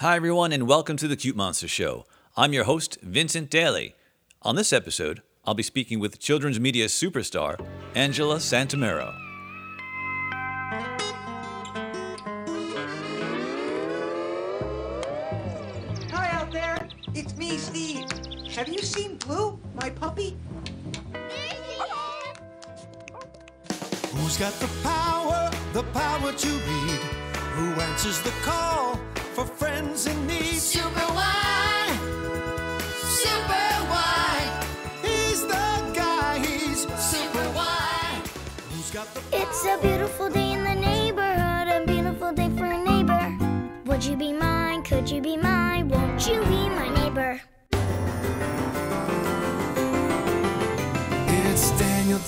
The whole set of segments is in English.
Hi, everyone, and welcome to the Cute Monster Show. I'm your host, Vincent Daly. On this episode, I'll be speaking with children's media superstar, Angela Santomero. Hi out there, it's me, Steve. Have you seen Blue, my puppy? Who's got the power, the power to lead? Who answers the call for friends in need? Super Why, super Why, He's the guy, he's super Why. who's got the It's a beautiful day in the neighborhood, a beautiful day for a neighbor. Would you be mine? Could you be mine?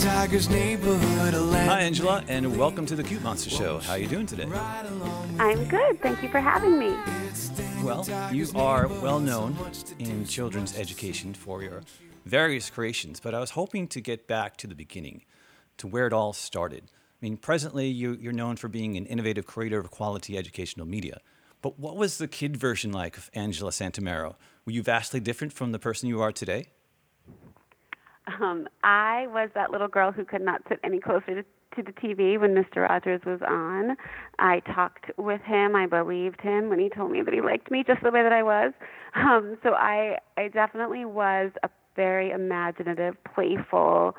Hi, Angela, and welcome to the Cute Monster Show. How are you doing today? I'm good. Thank you for having me. Well, you are well known in children's education for your various creations, but I was hoping to get back to the beginning, to where it all started. I mean, presently you, you're known for being an innovative creator of quality educational media. But what was the kid version like of Angela Santomero? Were you vastly different from the person you are today? Um, I was that little girl who could not sit any closer to, to the TV when Mr. Rogers was on. I talked with him. I believed him when he told me that he liked me just the way that I was. Um, so I, I definitely was a very imaginative, playful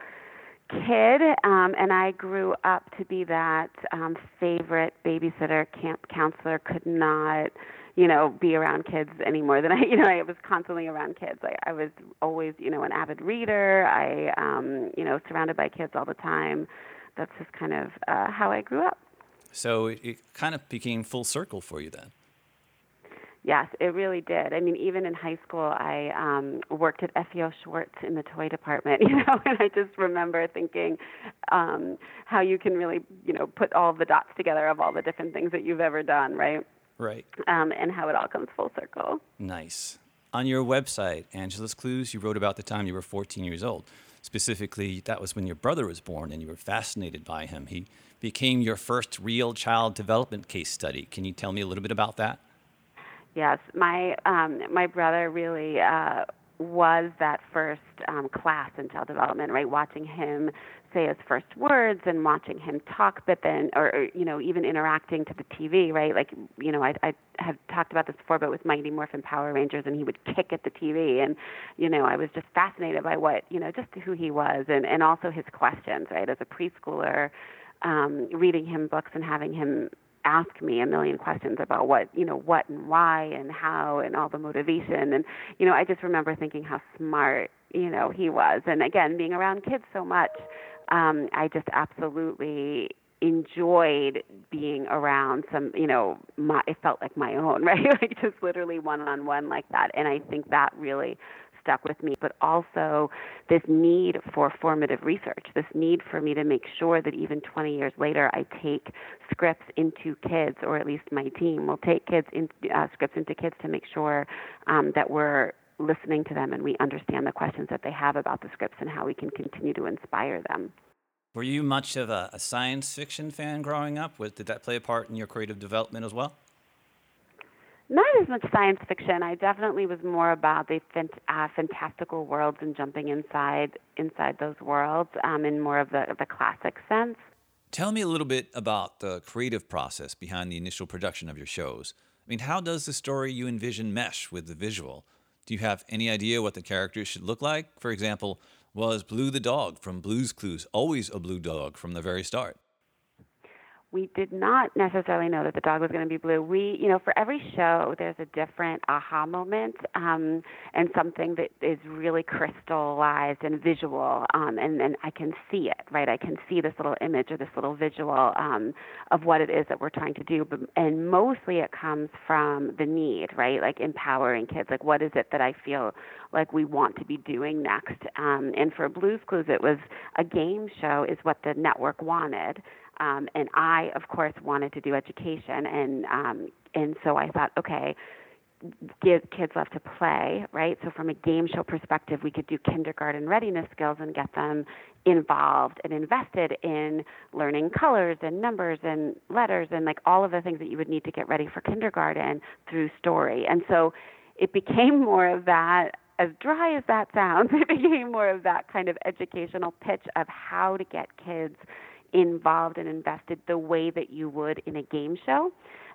kid, um, and I grew up to be that um, favorite babysitter, camp counselor. Could not, you know, be around kids any more than I, you know, I was constantly around kids. I, I was always, you know, an avid reader. I, um, you know, surrounded by kids all the time. That's just kind of uh, how I grew up. So it, it kind of became full circle for you then. Yes, it really did. I mean, even in high school, I um, worked at FAO Schwarz in the toy department, you know, and I just remember thinking um, how you can really, you know, put all the dots together of all the different things that you've ever done, right? Right. Um, and how it all comes full circle. Nice. On your website, Angela's Clues, you wrote about the time you were 14 years old. Specifically, that was when your brother was born and you were fascinated by him. He became your first real child development case study. Can you tell me a little bit about that? Yes, my um, my brother really uh, was that first um, class in child development, right? Watching him say his first words and watching him talk, but then, or, or you know, even interacting to the TV, right? Like, you know, I I have talked about this before, but with Mighty Morphin Power Rangers, and he would kick at the TV, and you know, I was just fascinated by what you know, just who he was, and and also his questions, right? As a preschooler, um, reading him books and having him ask me a million questions about what you know what and why and how and all the motivation and you know I just remember thinking how smart you know he was and again being around kids so much um I just absolutely enjoyed being around some you know my it felt like my own right? Like just literally one on one like that. And I think that really stuck with me, but also this need for formative research, this need for me to make sure that even 20 years later, I take scripts into kids, or at least my team will take kids in, uh, scripts into kids to make sure um, that we're listening to them and we understand the questions that they have about the scripts and how we can continue to inspire them. Were you much of a, a science fiction fan growing up? Was, did that play a part in your creative development as well? Not as much science fiction. I definitely was more about the fant- uh, fantastical worlds and jumping inside inside those worlds um, in more of the the classic sense. Tell me a little bit about the creative process behind the initial production of your shows. I mean, how does the story you envision mesh with the visual? Do you have any idea what the characters should look like? For example, was Blue the dog from Blue's Clues always a blue dog from the very start? We did not necessarily know that the dog was going to be blue. We, you know, for every show, there's a different aha moment um, and something that is really crystallized and visual, um, and and I can see it, right? I can see this little image or this little visual um, of what it is that we're trying to do. And mostly it comes from the need, right? Like empowering kids. Like what is it that I feel like we want to be doing next? Um, and for Blue's Clues, it was a game show, is what the network wanted. Um, and I, of course, wanted to do education, and um, and so I thought, okay, give kids love to play, right? So from a game show perspective, we could do kindergarten readiness skills and get them involved and invested in learning colors and numbers and letters and like all of the things that you would need to get ready for kindergarten through story. And so it became more of that as dry as that sounds, it became more of that kind of educational pitch of how to get kids involved and invested the way that you would in a game show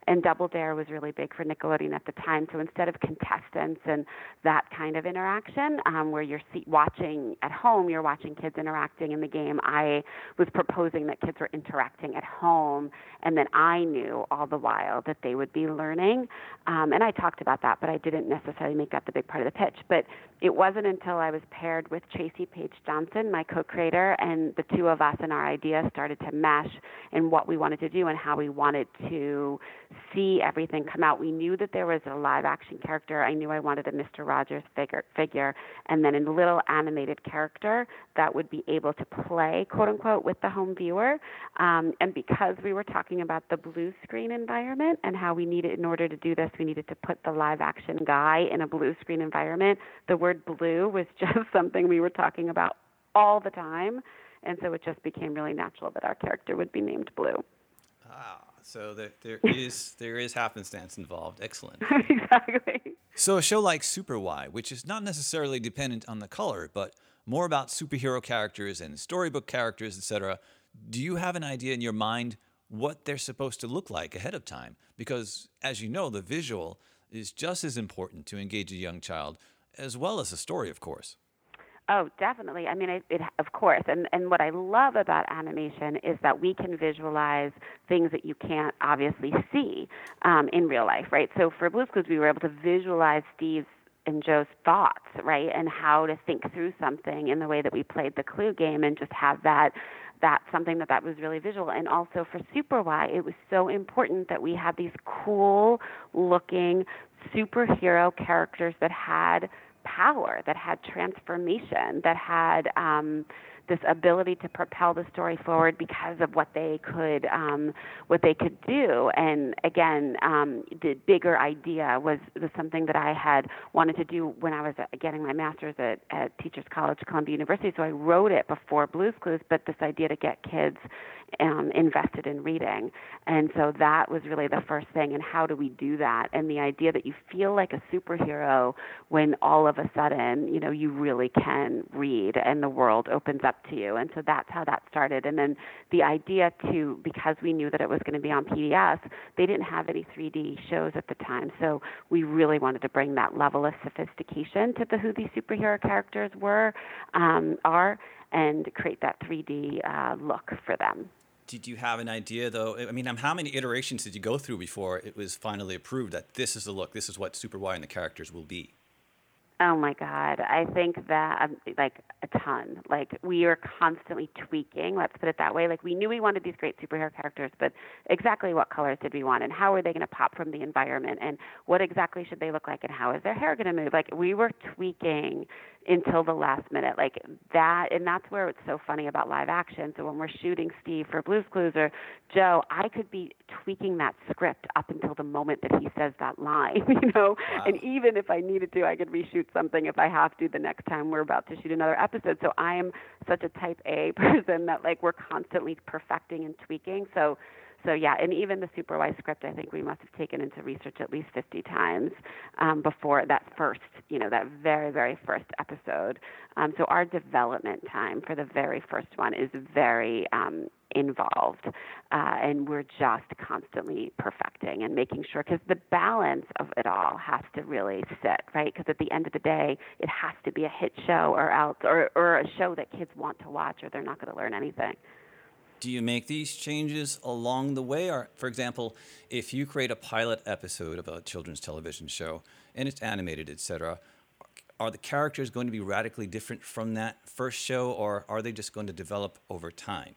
and Double Dare was really big for Nickelodeon at the time. So instead of contestants and that kind of interaction, um, where you're see- watching at home, you're watching kids interacting in the game. I was proposing that kids were interacting at home, and then I knew all the while that they would be learning. Um, and I talked about that, but I didn't necessarily make that the big part of the pitch. But it wasn't until I was paired with Traci Paige Johnson, my co-creator, and the two of us and our ideas started to mesh in what we wanted to do and how we wanted to see everything come out. We knew that there was a live action character. I knew I wanted a Mr. Rogers figure, figure and then a little animated character that would be able to play, quote unquote, with the home viewer. Um, and because we were talking about the blue screen environment and how we needed, in order to do this, we needed to put the live action guy in a blue screen environment, the word blue was just something we were talking about all the time. And so it just became really natural that our character would be named Blue. Ah, so there, there is there is happenstance involved. Excellent. exactly. So a show like Super Why, which is not necessarily dependent on the color, but more about superhero characters and storybook characters, etc. Do you have an idea in your mind what they're supposed to look like ahead of time? Because as you know, the visual is just as important to engage a young child as well as the story, of course. Oh, definitely. I mean, it, it, of course. And and what I love about animation is that we can visualize things that you can't obviously see um, in real life, right? So for Blue's Clues, we were able to visualize Steve's and Joe's thoughts, right, and how to think through something in the way that we played the Clue game, and just have that that something that that was really visual. And also for Super Why, it was so important that we had these cool looking superhero characters that had power, that had transformation, that had um, this ability to propel the story forward because of what they could um, what they could do. And again, um, the bigger idea was was something that I had wanted to do when I was uh, getting my master's at, at Teachers College, Columbia University. So I wrote it before Blue's Clues, but this idea to get kids um, invested in reading. And so that was really the first thing. And how do we do that? And the idea that you feel like a superhero when all of a sudden, you know, you really can read and the world opens up to you. And so that's how that started. And then the idea to, because we knew that it was going to be on PBS, they didn't have any 3D shows at the time. So we really wanted to bring that level of sophistication to the who these superhero characters were, um, are, and create that 3D uh, look for them did you have an idea though? I mean, um, how many iterations did you go through before it was finally approved that this is the look, this is what Super Why and the characters will be? Oh my God. I think that, um, like, a ton. Like, we are constantly tweaking, let's put it that way. Like, we knew we wanted these great superhero characters, but exactly what colors did we want, and how are they going to pop from the environment, and what exactly should they look like, and how is their hair going to move? Like, we were tweaking until the last minute. Like, that, and that's where it's so funny about live action. So, when we're shooting Steve for Blue's Clues or Joe, I could be tweaking that script up until the moment that he says that line, you know? Wow. And even if I needed to, I could reshoot something if I have to the next time we're about to shoot another episode. So I am such a type A person that like we're constantly perfecting and tweaking. So so yeah, and even the Super Why script, I think we must have taken into research at least 50 times um, before that first, you know, that very very first episode. Um, so our development time for the very first one is very um, involved, uh, and we're just constantly perfecting and making sure because the balance of it all has to really sit right. Because at the end of the day, it has to be a hit show or else, or or a show that kids want to watch, or they're not going to learn anything. Do you make these changes along the way? Or, for example, if you create a pilot episode of a children's television show and it's animated, etc., are the characters going to be radically different from that first show, or are they just going to develop over time?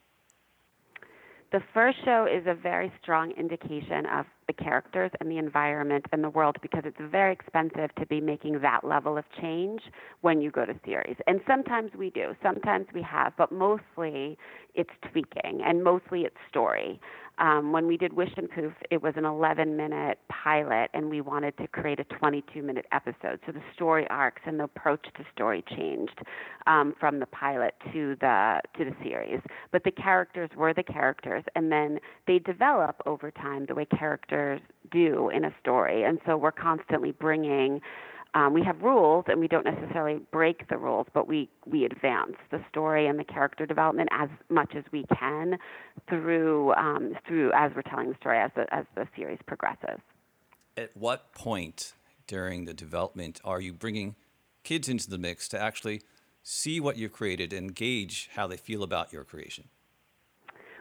The first show is a very strong indication of the characters and the environment and the world because it's very expensive to be making that level of change when you go to series. And sometimes we do, sometimes we have, but mostly it's tweaking and mostly it's story. Um, when we did Wishenpoof, it was an 11 minute pilot, and we wanted to create a 22 minute episode. So the story arcs and the approach to story changed um, from the pilot to the to the series. But the characters were the characters, and then they develop over time the way characters do in a story. And so we're constantly bringing um, we have rules and we don't necessarily break the rules, but we, we advance the story and the character development as much as we can through um, through as we're telling the story as the as the series progresses. At what point during the development are you bringing kids into the mix to actually see what you've created and gauge how they feel about your creation?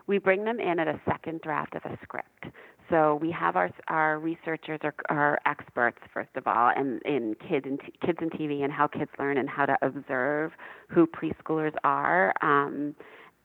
We bring them in at a second draft of a script. So we have our our researchers are, are experts first of all in, in kids and t- kids and TV and how kids learn and how to observe who preschoolers are. Um,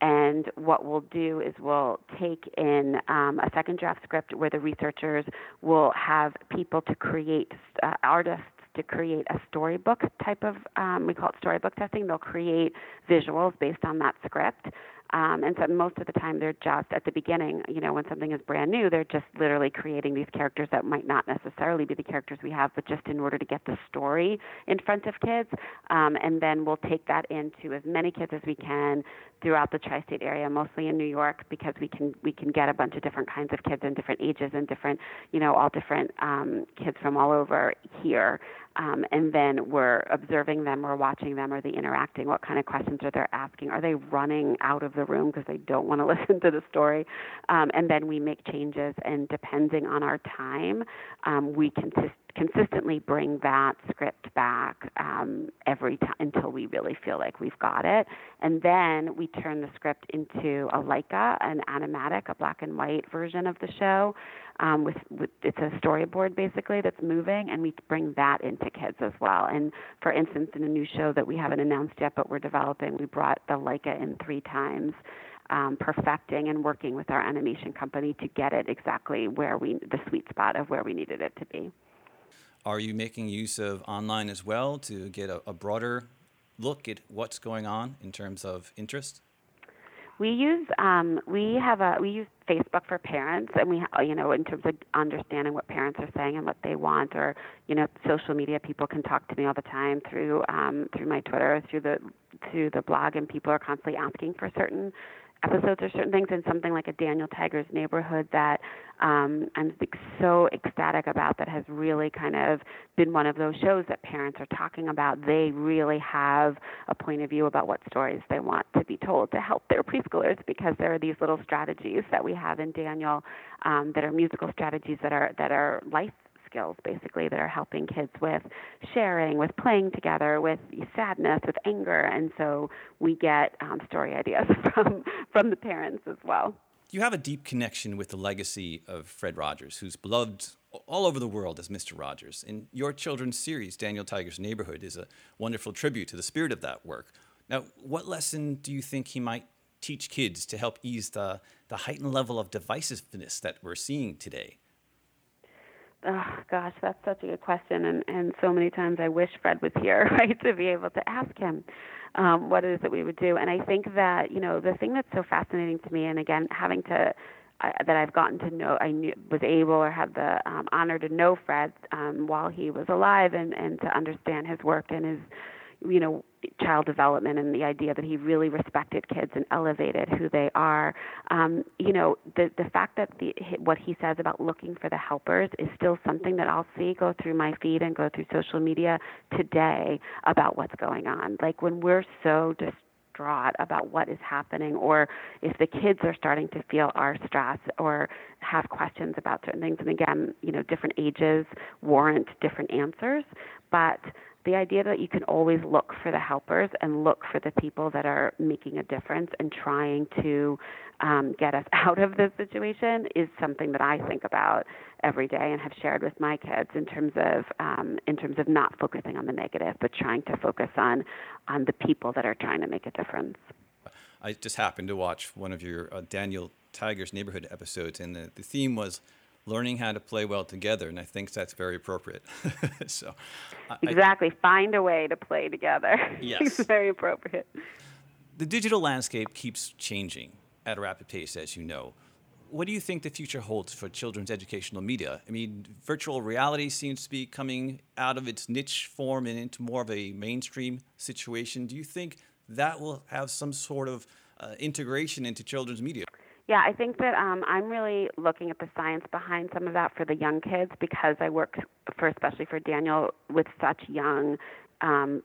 and what we'll do is we'll take in um, a second draft script where the researchers will have people to create uh, artists to create a storybook type of um, we call it storybook testing. They'll create visuals based on that script. Um, and so most of the time they're just at the beginning, you know, when something is brand new, they're just literally creating these characters that might not necessarily be the characters we have, but just in order to get the story in front of kids. Um, and then we'll take that into as many kids as we can throughout the tri-state area, mostly in New York, because we can we can get a bunch of different kinds of kids and different ages and different, you know, all different um, kids from all over here. Um, and then we're observing them, we're watching them, are they interacting? What kind of questions are they asking? Are they running out of the room because they don't want to listen to the story? Um, and then we make changes, and depending on our time, um, we consist- consistently bring that script back um, every time until we really feel like we've got it. And then we turn the script into a Leica, an animatic, a black and white version of the show um, with, with it's a storyboard basically that's moving, and we bring that into kids as well. And for instance, in a new show that we haven't announced yet, but we're developing, we brought the Leica in three times. Um, perfecting and working with our animation company to get it exactly where we the sweet spot of where we needed it to be. Are you making use of online as well to get a, a broader look at what's going on in terms of interest? We use um, we have a we use Facebook for parents, and we you know in terms of understanding what parents are saying and what they want, or you know social media people can talk to me all the time through um, through my Twitter, through the through the blog, and people are constantly asking for certain episodes or certain things in something like a Daniel Tiger's Neighborhood that um, I'm so ecstatic about that has really kind of been one of those shows that parents are talking about. They really have a point of view about what stories they want to be told to help their preschoolers because there are these little strategies that we have in Daniel um, that are musical strategies that are that are life skills basically that are helping kids with sharing, with playing together, with sadness, with anger, and so we get um, story ideas from from the parents as well. You have a deep connection with the legacy of Fred Rogers, who's beloved all over the world as Mr. Rogers. And your children's series, Daniel Tiger's Neighborhood, is a wonderful tribute to the spirit of that work. Now, what lesson do you think he might teach kids to help ease the, the heightened level of divisiveness that we're seeing today? Oh gosh, that's such a good question, and and so many times I wish Fred was here, right, to be able to ask him um, what it is that we would do. And I think that you know the thing that's so fascinating to me, and again, having to uh, that I've gotten to know, I knew, was able or had the um, honor to know Fred um, while he was alive, and and to understand his work and his you know child development and the idea that he really respected kids and elevated who they are. Um, you know, the the fact that the what he says about looking for the helpers is still something that I'll see go through my feed and go through social media today about what's going on. Like when we're so distraught about what is happening or if the kids are starting to feel our stress or have questions about certain things and again you know different ages warrant different answers but the idea that you can always look for the helpers and look for the people that are making a difference and trying to um, get us out of this situation is something that I think about every day and have shared with my kids in terms of um, in terms of not focusing on the negative, but trying to focus on on the people that are trying to make a difference. I just happened to watch one of your uh, Daniel Tiger's Neighborhood episodes, and the, the theme was learning how to play well together, and I think that's very appropriate. so, I- Exactly. Find a way to play together. Yes. it's very appropriate. the digital landscape keeps changing at a rapid pace, as you know. What do you think the future holds for children's educational media? I mean, virtual reality seems to be coming out of its niche form and into more of a mainstream situation. Do you think that will have some sort of uh, integration into children's media? Yeah, I think that um, I'm really looking at the science behind some of that for the young kids because I work for, especially for Daniel, with such young um,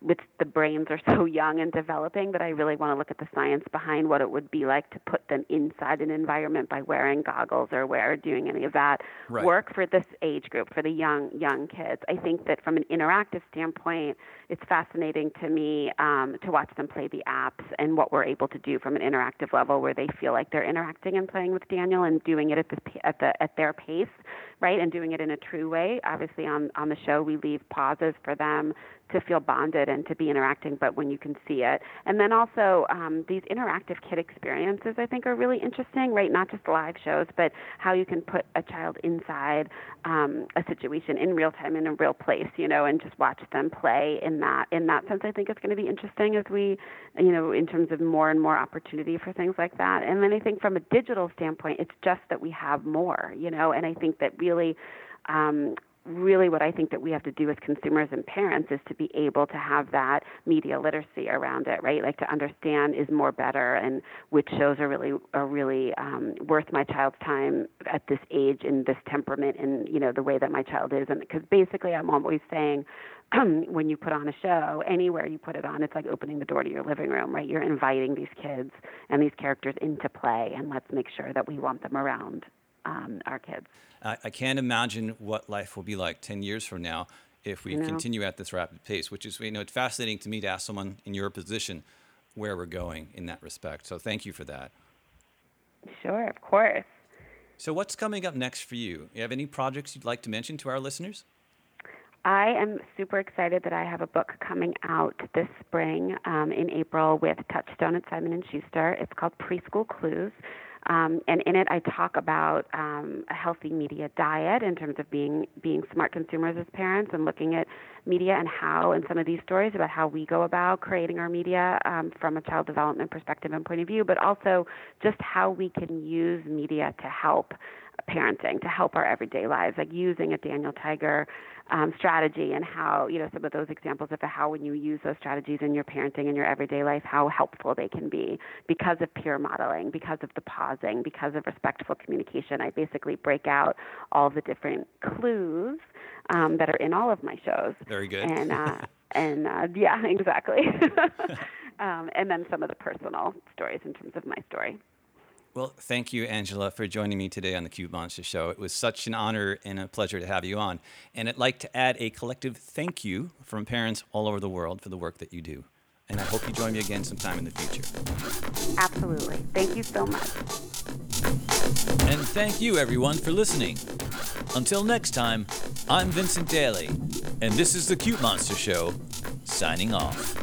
with the brains are so young and developing that I really want to look at the science behind what it would be like to put them inside an environment by wearing goggles or wear doing any of that Right. work for this age group for the young young kids. I think that from an interactive standpoint, it's fascinating to me um, to watch them play the apps and what we're able to do from an interactive level where they feel like they're interacting and playing with Daniel and doing it at the at the at their pace, right? And doing it in a true way. Obviously on on the show we leave pauses for them to feel bonded and to be interacting, but when you can see it. And then also um, these interactive kid experiences, I think, are really interesting, right? Not just live shows, but how you can put a child inside um, a situation in real time in a real place, you know, and just watch them play in that in that sense. I think it's going to be interesting as we, you know, in terms of more and more opportunity for things like that. And then I think from a digital standpoint, it's just that we have more, you know, and I think that really. Um, really what I think that we have to do as consumers and parents is to be able to have that media literacy around it, right? Like to understand is more better and which shows are really are really um, worth my child's time at this age and this temperament and you know the way that my child is, and because basically I'm always saying. when you put on a show, anywhere you put it on, it's like opening the door to your living room, right? You're inviting these kids and these characters into play, and let's make sure that we want them around um, our kids. I, I can't imagine what life will be like 10 years from now if we No. continue at this rapid pace, which is, you know, it's fascinating to me to ask someone in your position where we're going in that respect. So thank you for that. Sure, of course. So what's coming up next for you? You have any projects you'd like to mention to our listeners? I am super excited that I have a book coming out this spring um, in April with Touchstone and Simon and Schuster. It's called Preschool Clues. Um, and in it, I talk about um, a healthy media diet in terms of being being smart consumers as parents and looking at media and how, and some of these stories about how we go about creating our media um, from a child development perspective and point of view, but also just how we can use media to help parenting, to help our everyday lives, like using a Daniel Tiger um, strategy and how, you know, some of those examples of how when you use those strategies in your parenting and your everyday life, how helpful they can be because of peer modeling, because of the pausing, because of respectful communication. I basically break out all the different clues um, that are in all of my shows. Very good. And, uh, and uh, yeah, exactly. um, and then some of the personal stories in terms of my story. Well, thank you, Angela, for joining me today on the Cute Monster Show. It was such an honor and a pleasure to have you on. And I'd like to add a collective thank you from parents all over the world for the work that you do. And I hope you join me again sometime in the future. Absolutely. Thank you so much. And thank you, everyone, for listening. Until next time, I'm Vincent Daly, and this is the Cute Monster Show, signing off.